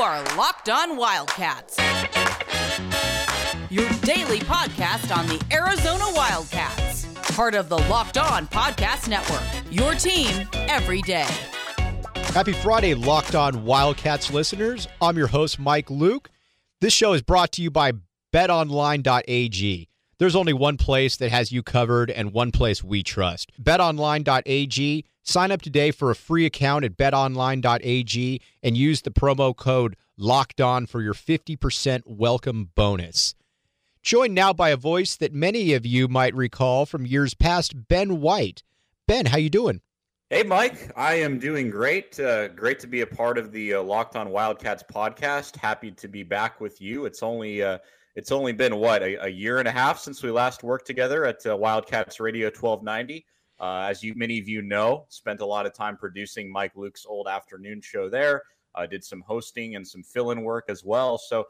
are Locked On Wildcats, your daily podcast on the Arizona Wildcats, part of the Locked On Podcast Network. Your team every day. Happy Friday, Locked On Wildcats listeners. I'm your host, Mike Luke. This show is brought to you by betonline.ag. There's only one place that has you covered and one place we trust. betonline.ag. Sign up today for a free account at betonline.ag and use the promo code locked on for your 50% welcome bonus. Joined now by a voice that many of you might recall from years past, Ben White. Ben, how you doing? Hey, Mike. I am doing great. Uh, great to be a part of the uh, Locked On Wildcats podcast. Happy to be back with you. It's only uh, it's only been what a, a, year and a half since we last worked together at uh, Wildcats Radio 1290. Uh, as you many of you know, spent a lot of time producing Mike Luke's old afternoon show there. Uh, did some hosting and some fill-in work as well. So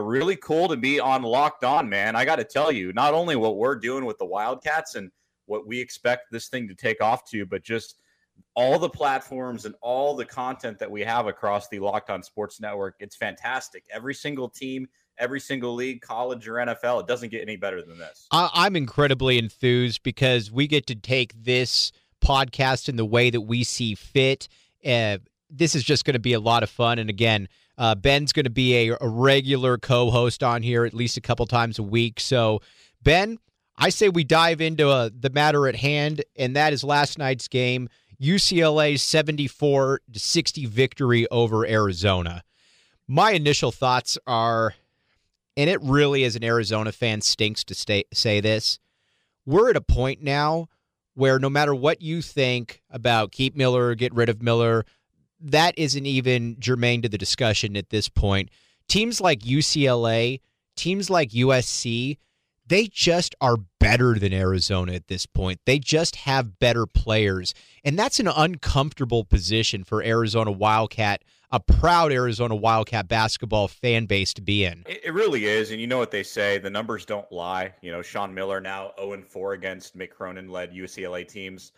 really cool to be on Locked On, man. I got to tell you, not only what we're doing with the Wildcats and what we expect this thing to take off to, but just all the platforms and all the content that we have across the Locked On Sports Network. It's fantastic. Every single team, every single league, college or NFL, it doesn't get any better than this. I'm incredibly enthused because we get to take this podcast in the way that we see fit. Uh, this is just going to be a lot of fun. And again, uh, Ben's going to be a, a regular co host on here at least a couple times a week. So, Ben, I say we dive into uh, the matter at hand, and that is last night's game. UCLA's 74 to 60 victory over Arizona. My initial thoughts are, and it really, as an Arizona fan, stinks to stay, say this. We're at a point now where no matter what you think about keep Miller, get rid of Miller, that isn't even germane to the discussion at this point. Teams like UCLA, teams like USC, they just are better than Arizona at this point. They just have better players. And that's an uncomfortable position for Arizona Wildcat, a proud Arizona Wildcat basketball fan base to be in. It, really is. And you know what they say the numbers don't lie. You know, Sean Miller now 0 4 against Mick Cronin led UCLA teams.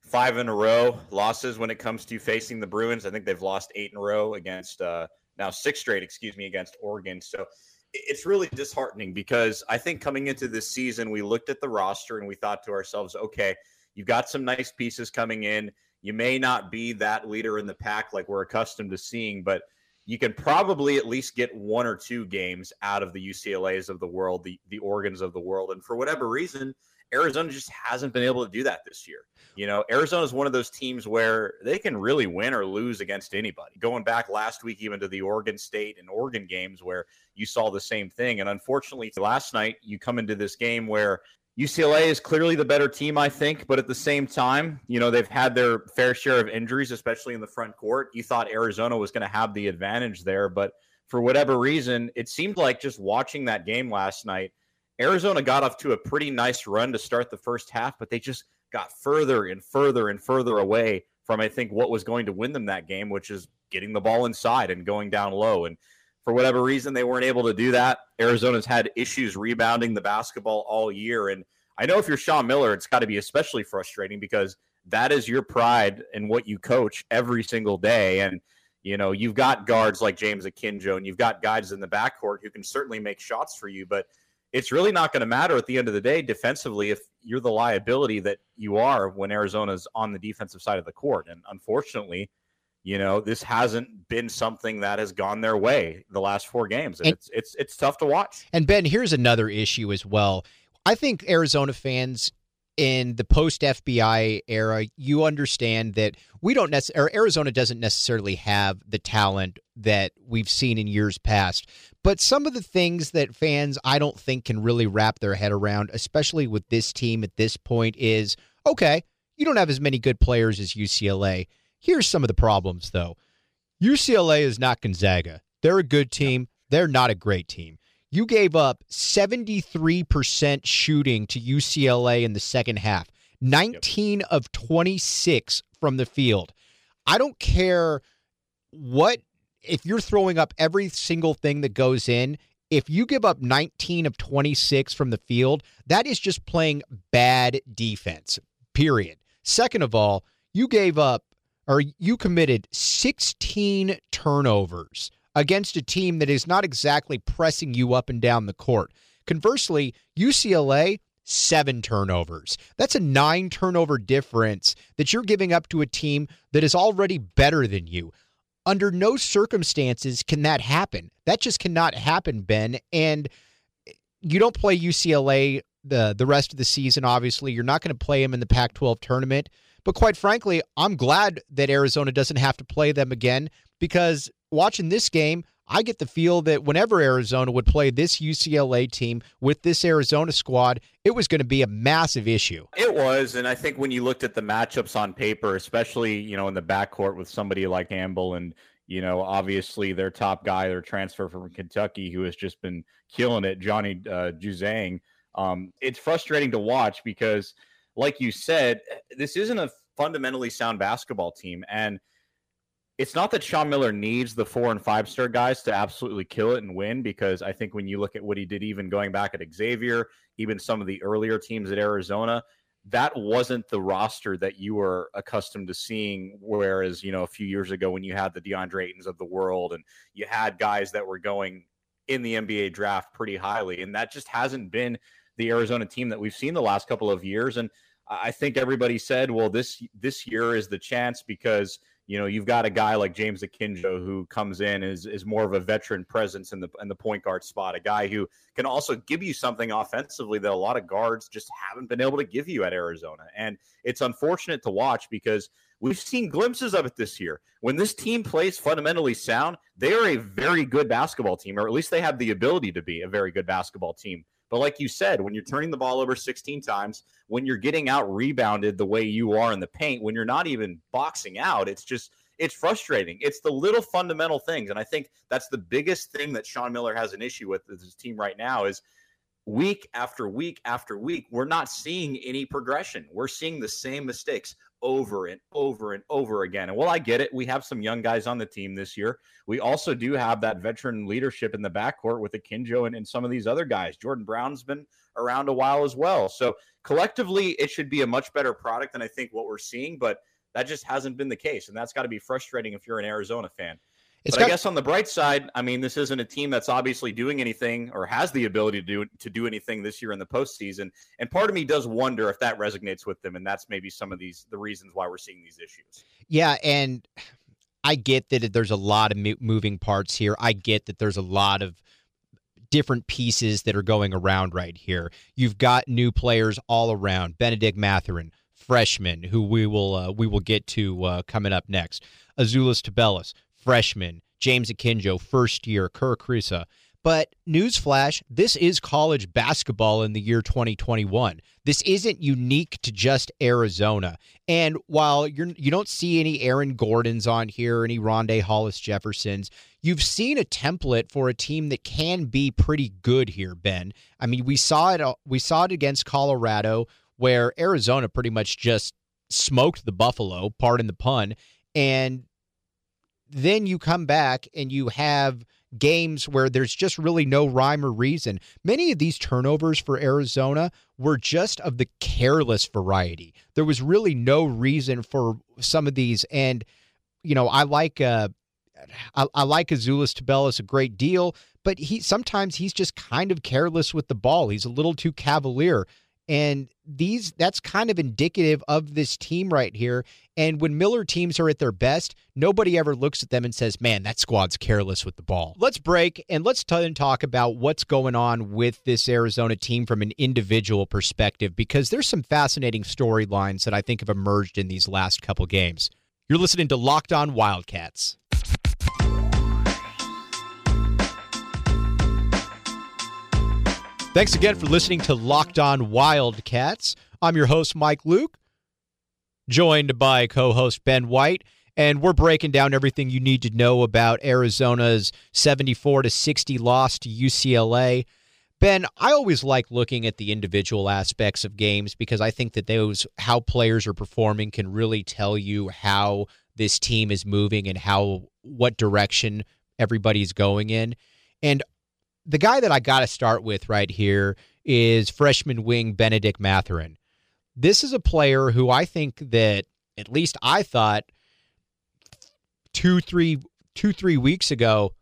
Five in a row losses when it comes to facing the Bruins. I think they've lost eight in a row against, uh, now six straight, excuse me, against Oregon. So it's really disheartening because I think coming into this season, we looked at the roster and we thought to ourselves, okay, you've got some nice pieces coming in. You may not be that leader in the pack like we're accustomed to seeing, but you can probably at least get one or two games out of the UCLA's of the world, the the Oregons of the world. And for whatever reason, Arizona just hasn't been able to do that this year. You know, Arizona is one of those teams where they can really win or lose against anybody. Going back last week, even to the Oregon State and Oregon games where you saw the same thing. And unfortunately, last night, you come into this game where UCLA is clearly the better team, I think, but at the same time, you know, they've had their fair share of injuries, especially in the front court. You thought Arizona was going to have the advantage there, but for whatever reason, it seemed like just watching that game last night, Arizona got off to a pretty nice run to start the first half, but they just got further and further and further away from, I think, what was going to win them that game, which is getting the ball inside and going down low. And for whatever reason, they weren't able to do that. Arizona's had issues rebounding the basketball all year. And I know if you're Sean Miller, it's got to be especially frustrating because that is your pride in what you coach every single day. And, you know, you've got guards like James Akinjo and you've got guys in the backcourt who can certainly make shots for you. But it's really not going to matter at the end of the day defensively if you're the liability that you are when Arizona's on the defensive side of the court. And unfortunately, you know, this hasn't been something that has gone their way the last four games. And, and it's it's it's tough to watch. And Ben, here's another issue as well. I think Arizona fans in the post FBI era, you understand that we don't necessarily, Arizona doesn't necessarily have the talent that we've seen in years past. But some of the things that fans, I don't think, can really wrap their head around, especially with this team at this point, is okay, you don't have as many good players as UCLA. Here's some of the problems, though UCLA is not Gonzaga. They're a good team, they're not a great team. You gave up 73% shooting to UCLA in the second half, 19 yep. of 26 from the field. I don't care what, if you're throwing up every single thing that goes in, if you give up 19 of 26 from the field, that is just playing bad defense, period. Second of all, you gave up or you committed 16 turnovers against a team that is not exactly pressing you up and down the court. Conversely, UCLA, seven turnovers. That's a nine turnover difference that you're giving up to a team that is already better than you. Under no circumstances can that happen. That just cannot happen, Ben. And you don't play UCLA the the rest of the season. Obviously, you're not going to play them in the Pac-12 tournament. But quite frankly, I'm glad that Arizona doesn't have to play them again because watching this game, I get the feel that whenever Arizona would play this UCLA team with this Arizona squad, it was going to be a massive issue. It was, and I think when you looked at the matchups on paper, especially you know in the backcourt with somebody like Amble and you know obviously their top guy, their transfer from Kentucky, who has just been killing it, Johnny uh, Juzang. Um, it's frustrating to watch because, like you said, this isn't a fundamentally sound basketball team, and it's not that Sean Miller needs the four and five star guys to absolutely kill it and win because I think when you look at what he did, even going back at Xavier, even some of the earlier teams at Arizona, that wasn't the roster that you were accustomed to seeing. Whereas, you know, a few years ago when you had the DeAndre Aytons of the world and you had guys that were going in the NBA draft pretty highly. And that just hasn't been the Arizona team that we've seen the last couple of years. And I think everybody said, well, this this year is the chance because you know, you've got a guy like James Akinjo who comes in is is more of a veteran presence in the in the point guard spot, a guy who can also give you something offensively that a lot of guards just haven't been able to give you at Arizona. And it's unfortunate to watch because we've seen glimpses of it this year. When this team plays fundamentally sound, they are a very good basketball team, or at least they have the ability to be a very good basketball team. But like you said, when you're turning the ball over 16 times, when you're getting out rebounded the way you are in the paint, when you're not even boxing out, it's just it's frustrating. It's the little fundamental things, and I think that's the biggest thing that Sean Miller has an issue with his team right now is week after week after week, we're not seeing any progression. We're seeing the same mistakes over and over and over again. And well, I get it. We have some young guys on the team this year. We also do have that veteran leadership in the backcourt with Akinjo and, and some of these other guys. Jordan Brown's been around a while as well. So collectively, it should be a much better product than I think what we're seeing, but that just hasn't been the case. And that's got to be frustrating if you're an Arizona fan. It's but got- I guess on the bright side, I mean, this isn't a team that's obviously doing anything or has the ability to do to do anything this year in the postseason. And part of me does wonder if that resonates with them, and that's maybe some of these the reasons why we're seeing these issues. Yeah, and I get that there's a lot of moving parts here. I get that there's a lot of different pieces that are going around right here. You've got new players all around. Bennedict Mathurin, freshman, who we will uh, we will get to uh, coming up next. Azuolas Tubelis, freshman, James Akinjo, first year, Kerr Kriisa. But newsflash, this is college basketball in the year 2021. This isn't unique to just Arizona. And while you're you don't see any Aaron Gordons on here, any Rondae Hollis Jeffersons, you've seen a template for a team that can be pretty good here, Ben. I mean, we saw it uh, we saw it against Colorado where Arizona pretty much just smoked the Buffalo, pardon the pun, and then you come back and you have games where there's just really no rhyme or reason. Many of these turnovers for Arizona were just of the careless variety. There was really no reason for some of these. And, you know, I like uh I, I like Azuolas Tubelis a great deal, but he sometimes he's just kind of careless with the ball. He's a little too cavalier. And these that's kind of indicative of this team right here. And when Miller teams are at their best, nobody ever looks at them and says, "Man, that squad's careless with the ball." Let's break and let's t- and talk about what's going on with this Arizona team from an individual perspective because there's some fascinating storylines that I think have emerged in these last couple games. You're listening to Locked On Wildcats. Thanks again for listening to Locked On Wildcats. I'm your host, Mike Luke, joined by co host Ben White, and we're breaking down everything you need to know about Arizona's 74 to 60 loss to UCLA. Ben, I always like looking at the individual aspects of games because I think that those how players are performing can really tell you how this team is moving and how what direction everybody's going in. And the guy that I got to start with right here is freshman wing Bennedict Mathurin. This is a player who I think that at least I thought two, three, two, three weeks ago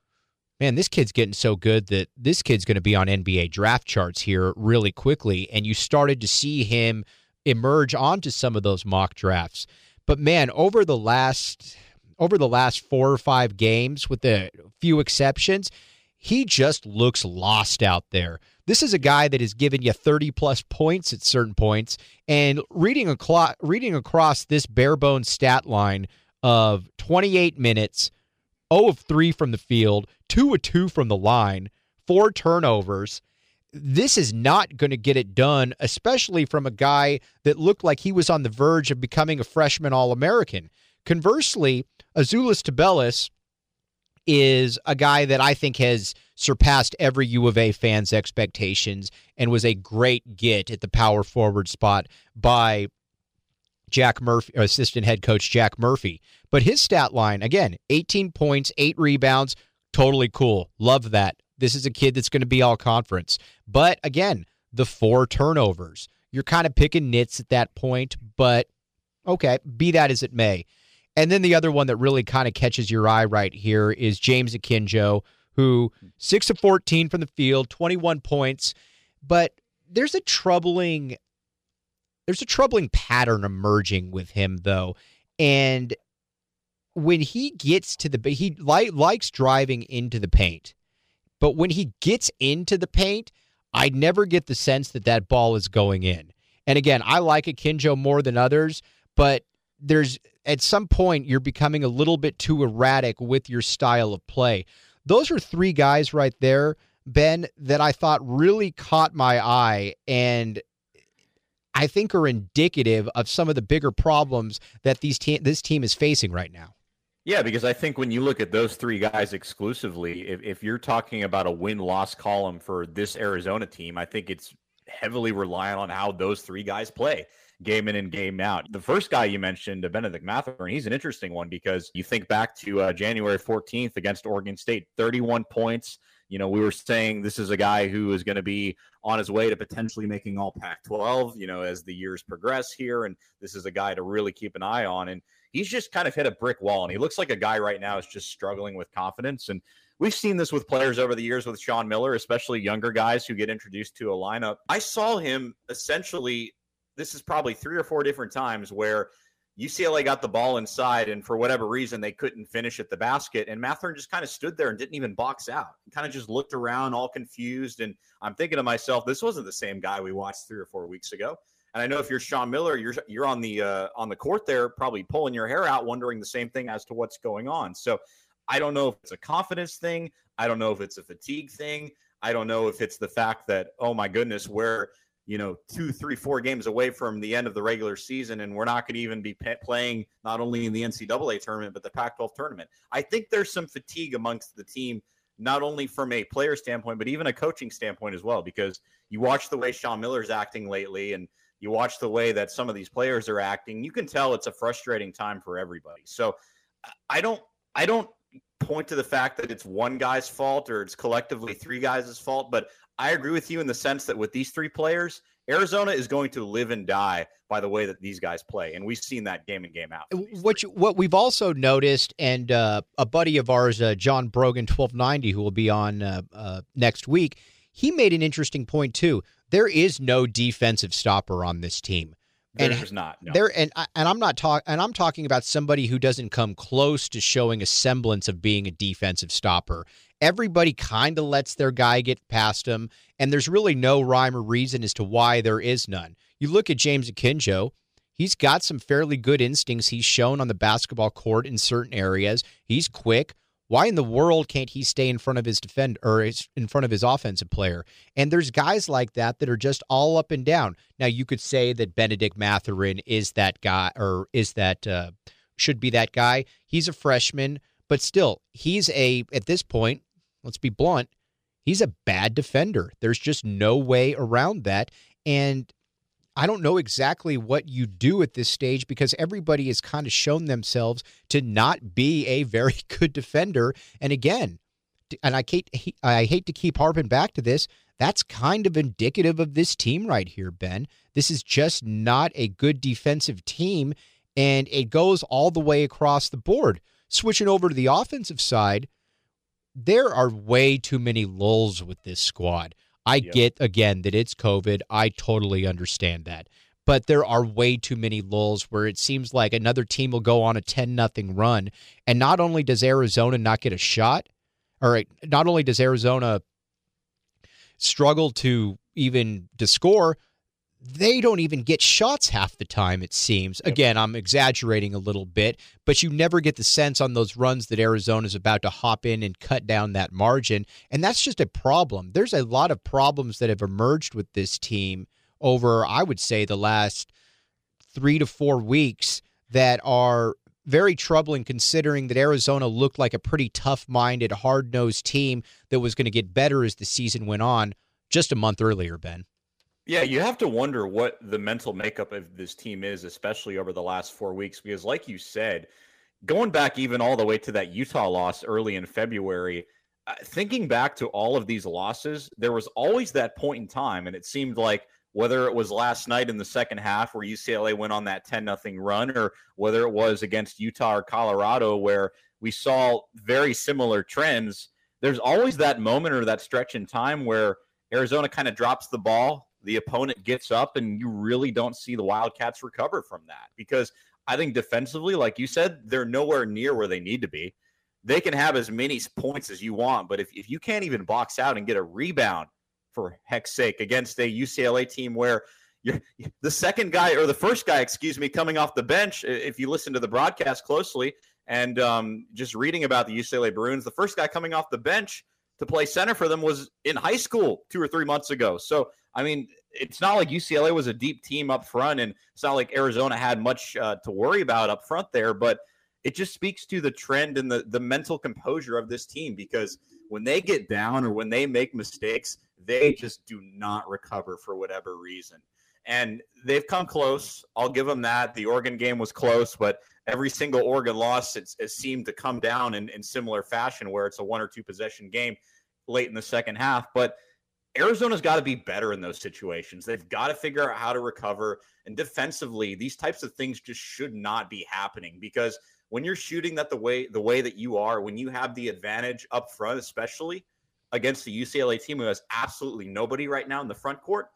man, this kid's getting so good that this kid's going to be on NBA draft charts here really quickly. And you started to see him emerge onto some of those mock drafts. But man, over the last over the last four or five games, with a few exceptions, he just looks lost out there. This is a guy that has given you 30 plus points at certain points. And reading, a reading across this bare bones stat line of 28 minutes, 0 of 3 from the field, 2 of 2 from the line, four turnovers. This is not going to get it done, especially from a guy that looked like he was on the verge of becoming a freshman All American. Conversely, Azuolas Tubelis is a guy that I think has surpassed every U of A fan's expectations and was a great get at the power forward spot by Jack Murphy, assistant head coach Jack Murphy. But his stat line, again, 18 points, eight rebounds, totally cool. Love that. This is a kid that's going to be all conference. But again, the four turnovers. You're kind of picking nits at that point, but okay, be that as it may. And then the other one that really kind of catches your eye right here is James Akinjo, who 6 of 14 from the field, 21 points, but there's a troubling there's a troubling pattern emerging with him though. And when he gets to the he li- likes driving into the paint. But when he gets into the paint, I never get the sense that that ball is going in. And again, I like Akinjo more than others, but there's at some point you're becoming a little bit too erratic with your style of play. Those are three guys right there, Ben, that I thought really caught my eye and I think are indicative of some of the bigger problems that these te- this team is facing right now. Yeah, because I think when you look at those three guys exclusively, if, if you're talking about a win loss column for this Arizona team, I think it's heavily reliant on how those three guys play game in and game out. The first guy you mentioned, Bennedict Mathurin, he's an interesting one because you think back to uh, January 14th against Oregon State, 31 points. You know, we were saying this is a guy who is going to be on his way to potentially making all Pac 12, you know, as the years progress here. And this is a guy to really keep an eye on. And he's just kind of hit a brick wall. And he looks like a guy right now is just struggling with confidence. And we've seen this with players over the years with Sean Miller, especially younger guys who get introduced to a lineup. I saw him essentially this is probably three or four different times where UCLA got the ball inside, and for whatever reason, they couldn't finish at the basket. And Mathurin just kind of stood there and didn't even box out. Kind of just looked around, all confused. And I'm thinking to myself, this wasn't the same guy we watched three or four weeks ago. And I know if you're Sean Miller, you're you're on the uh, on the court there, probably pulling your hair out, wondering the same thing as to what's going on. So I don't know if it's a confidence thing. I don't know if it's a fatigue thing. I don't know if it's the fact that oh my goodness, where you know, two, three, four games away from the end of the regular season, and we're not going to even be pe- playing not only in the NCAA tournament but the Pac-12 tournament. I think there's some fatigue amongst the team, not only from a player standpoint but even a coaching standpoint as well. Because you watch the way Sean Miller's acting lately, and you watch the way that some of these players are acting. You can tell it's a frustrating time for everybody. So I don't, I don't point to the fact that it's one guy's fault or it's collectively three guys' fault, but I agree with you in the sense that with these three players, Arizona is going to live and die by the way that these guys play, and we've seen that game in game out. What you, what we've also noticed, and uh, a buddy of ours, uh, John Brogan, twelve ninety, who will be on uh, uh, next week, he made an interesting point too. There is no defensive stopper on this team. There's and not. No. There and and I'm not talking and I'm talking about somebody who doesn't come close to showing a semblance of being a defensive stopper. Everybody kind of lets their guy get past him, and there's really no rhyme or reason as to why there is none. You look at James Akinjo, he's got some fairly good instincts he's shown on the basketball court in certain areas. He's quick. Why in the world can't he stay in front of his defend or in front of his offensive player? And there's guys like that that are just all up and down. Now you could say that Bennedict Mathurin is that guy or is that uh, should be that guy. He's a freshman, but still he's a at this point. Let's be blunt. He's a bad defender. There's just no way around that. And I don't know exactly what you do at this stage because everybody has kind of shown themselves to not be a very good defender. And again, and I hate I hate to keep harping back to this. That's kind of indicative of this team right here, Ben. This is just not a good defensive team, and it goes all the way across the board. Switching over to the offensive side, there are way too many lulls with this squad. I Yep. get again that it's COVID. I totally understand that. But there are way too many lulls where it seems like another team will go on a 10 nothing run and not only does Arizona not get a shot, or not only does Arizona struggle to even to score, they don't even get shots half the time it seems. Again, I'm exaggerating a little bit, but you never get the sense on those runs that Arizona's about to hop in and cut down that margin, and that's just a problem. There's a lot of problems that have emerged with this team over I would say the last 3 to 4 weeks that are very troubling considering that Arizona looked like a pretty tough-minded, hard-nosed team that was going to get better as the season went on just a month earlier, Ben. Yeah, you have to wonder what the mental makeup of this team is, especially over the last four weeks, because, like you said, going back even all the way to that Utah loss early in February, uh, thinking back to all of these losses, there was always that point in time, and it seemed like whether it was last night in the second half where UCLA went on that 10 nothing run, or whether it was against Utah or Colorado where we saw very similar trends, there's always that moment or that stretch in time where Arizona kind of drops the ball, the opponent gets up, and you really don't see the Wildcats recover from that. Because I think defensively, like you said, they're nowhere near where they need to be. They can have as many points as you want, but if, if you can't even box out and get a rebound, for heck's sake, against a UCLA team where you're the second guy or the first guy, excuse me, coming off the bench, if you listen to the broadcast closely and um, just reading about the UCLA Bruins, the first guy coming off the bench to play center for them was in high school two or three months ago. So, I mean, it's not like UCLA was a deep team up front, and it's not like Arizona had much uh, to worry about up front there, but it just speaks to the trend and the, the mental composure of this team because when they get down or when they make mistakes, they just do not recover for whatever reason. And they've come close. I'll give them that. The Oregon game was close, but every single Oregon loss, it's, it seemed to come down in, in similar fashion where it's a one or two possession game late in the second half. But Arizona's got to be better in those situations. They've got to figure out how to recover. And defensively, these types of things just should not be happening because when you're shooting that the way the way that you are, when you have the advantage up front, especially against the UCLA team who has absolutely nobody right now in the front court,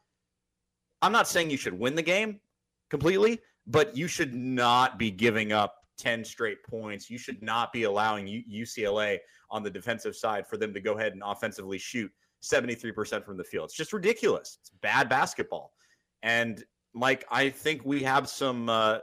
I'm not saying you should win the game completely, but you should not be giving up 10 straight points. You should not be allowing UCLA on the defensive side for them to go ahead and offensively shoot 73% from the field. It's just ridiculous. It's bad basketball. And Mike, I think we have some uh,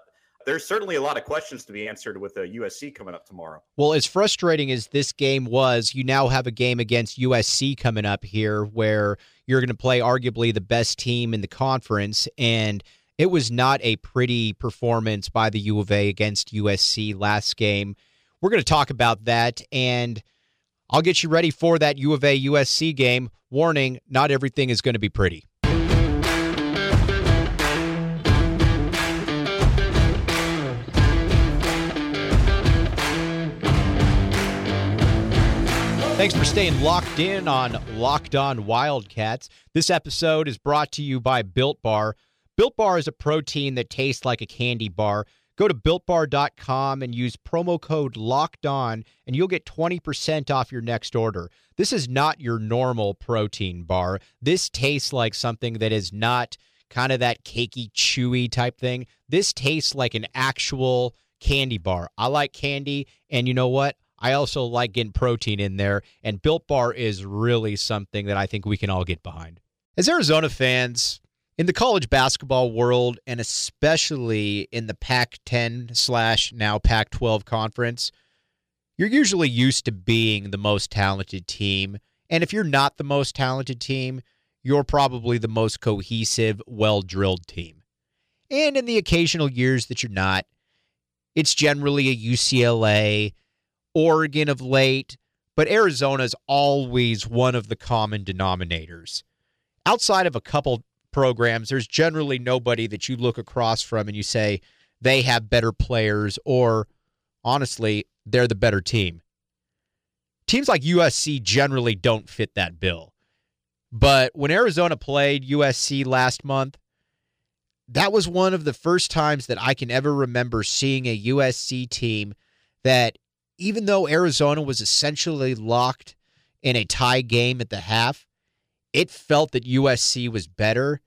there's certainly a lot of questions to be answered with the USC coming up tomorrow. Well, as frustrating as this game was, you now have a game against USC coming up here where you're going to play arguably the best team in the conference. And it was not a pretty performance by the U of A against USC last game. We're going to talk about that. And I'll get you ready for that U of A USC game. Warning, not everything is going to be pretty. Thanks for staying locked in on Locked On Wildcats. This episode is brought to you by Built Bar. Built Bar is a protein that tastes like a candy bar. Go to builtbar.com and use promo code Locked On, and you'll get 20% off your next order. This is not your normal protein bar. This tastes like something that is not kind of that cakey, chewy type thing. This tastes like an actual candy bar. I like candy, and you know what? I also like getting protein in there, and Built Bar is really something that I think we can all get behind. As Arizona fans, in the college basketball world, and especially in the Pac 10 slash now Pac 12 conference, you're usually used to being the most talented team. And if you're not the most talented team, you're probably the most cohesive, well drilled team. And in the occasional years that you're not, it's generally a UCLA, Oregon of late, but Arizona's always one of the common denominators. Outside of a couple programs, there's generally nobody that you look across from and you say they have better players or honestly, they're the better team. Teams like USC generally don't fit that bill. But when Arizona played USC last month, that was one of the first times that I can ever remember seeing a USC team that even though Arizona was essentially locked in a tie game at the half, it felt that USC was better.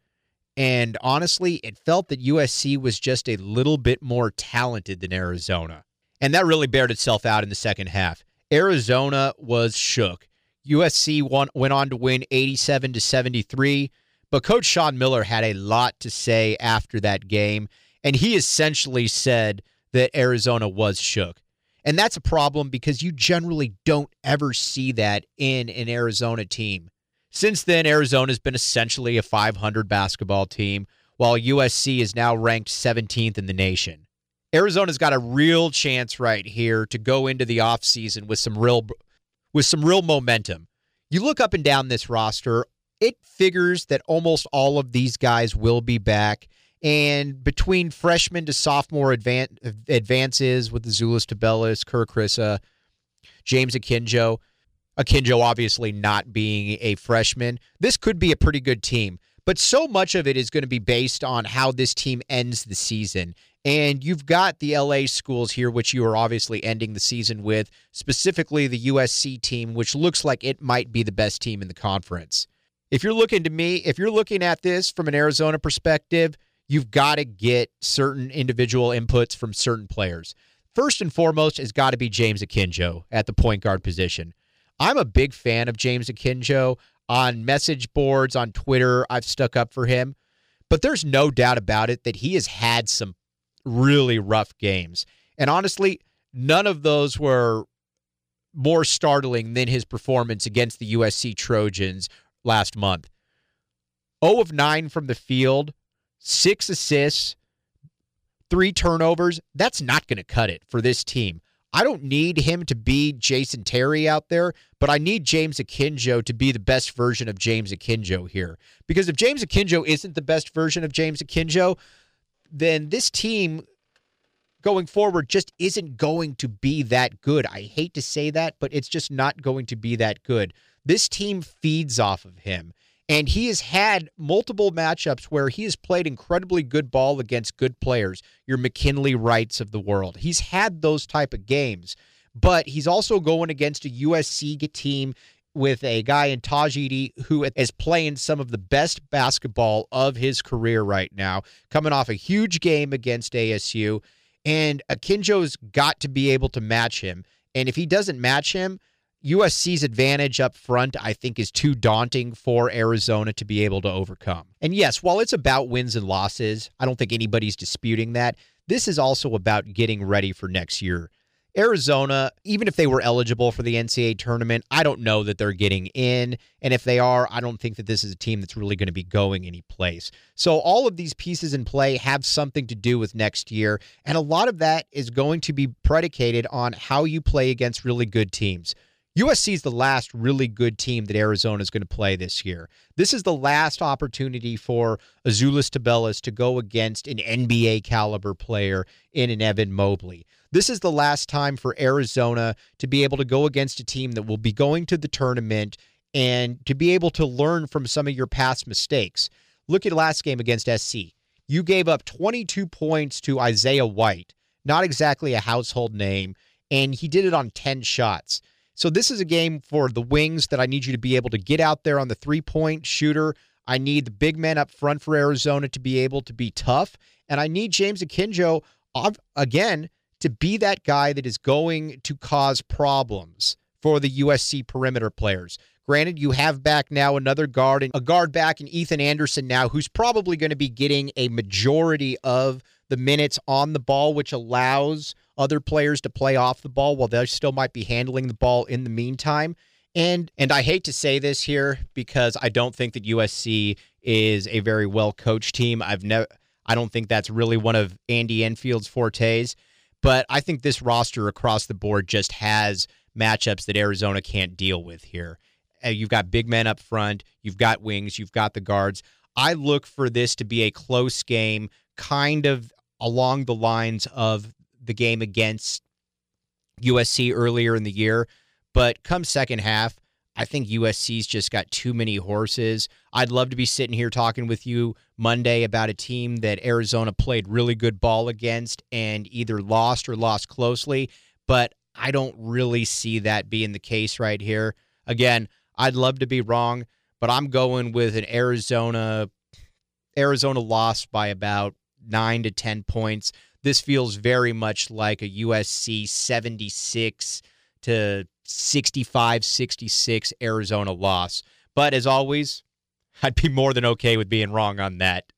And honestly, it felt that USC was just a little bit more talented than Arizona. And that really bared itself out in the second half. Arizona was shook. USC won, went on to win 87 to 73, but coach Sean Miller had a lot to say after that game, and he essentially said that Arizona was shook. And that's a problem because you generally don't ever see that in an Arizona team. Since then, Arizona has been essentially a 500 basketball team, while USC is now ranked 17th in the nation. Arizona's got a real chance right here to go into the offseason with some real with some real momentum. You look up and down this roster, it figures that almost all of these guys will be back. And between freshman to sophomore advan- advances with the Azuolas Tubelis, Kerr Kriisa, James Akinjo, Akinjo obviously not being a freshman, this could be a pretty good team. But so much of it is going to be based on how this team ends the season. And you've got the LA schools here, which you are obviously ending the season with, specifically the USC team, which looks like it might be the best team in the conference. If you're looking to me, if you're looking at this from an Arizona perspective, you've got to get certain individual inputs from certain players. First and foremost has got to be James Akinjo at the point guard position. I'm a big fan of James Akinjo. On message boards, on Twitter, I've stuck up for him. But there's no doubt about it that he has had some really rough games. And honestly, none of those were more startling than his performance against the USC Trojans last month. 0 of 9 from the field, six assists, three turnovers. That's not going to cut it for this team. I don't need him to be Jason Terry out there, but I need James Akinjo to be the best version of James Akinjo here. Because if James Akinjo isn't the best version of James Akinjo, then this team going forward just isn't going to be that good. I hate to say that, but it's just not going to be that good. This team feeds off of him. And he has had multiple matchups where he has played incredibly good ball against good players, your McKinley Wrights of the world. He's had those type of games, but he's also going against a USC team with a guy in Tahj who is playing some of the best basketball of his career right now, coming off a huge game against ASU. And Akinjo's got to be able to match him. And if he doesn't match him, USC's advantage up front, I think, is too daunting for Arizona to be able to overcome. And yes, while it's about wins and losses, I don't think anybody's disputing that. This is also about getting ready for next year. Arizona, even if they were eligible for the NCAA tournament, I don't know that they're getting in. And if they are, I don't think that this is a team that's really going to be going any place. So all of these pieces in play have something to do with next year. And a lot of that is going to be predicated on how you play against really good teams. USC is the last really good team that Arizona is going to play this year. This is the last opportunity for Azuolas Tubelis to go against an NBA caliber player in an Evan Mobley. This is the last time for Arizona to be able to go against a team that will be going to the tournament and to be able to learn from some of your past mistakes. Look at last game against SC. You gave up 22 points to Isaiah White, not exactly a household name, and he did it on 10 shots. So this is a game for the wings that I need you to be able to get out there on the three-point shooter. I need the big men up front for Arizona to be able to be tough, and I need James Akinjo again to be that guy that is going to cause problems for the USC perimeter players. Granted, you have back now another guard and a guard back in Ethan Anderson now, who's probably going to be getting a majority of the minutes on the ball, which allows other players to play off the ball while they still might be handling the ball in the meantime. And and I hate to say this here because I don't think that USC is a very well coached team. I've never I don't think that's really one of Andy Enfield's fortes. But I think this roster across the board just has matchups that Arizona can't deal with here. Uh, you've got big men up front, you've got wings, you've got the guards. I look for this to be a close game, kind of along the lines of the game against USC earlier in the year. But come second half, I think USC's just got too many horses. I'd love to be sitting here talking with you Monday about a team that Arizona played really good ball against and either lost or lost closely, but I don't really see that being the case right here. Again, I'd love to be wrong, but I'm going with an Arizona Arizona loss by about 9 to 10 points. This feels very much like a USC 76 to 65 66 Arizona loss. But as always, I'd be more than okay with being wrong on that.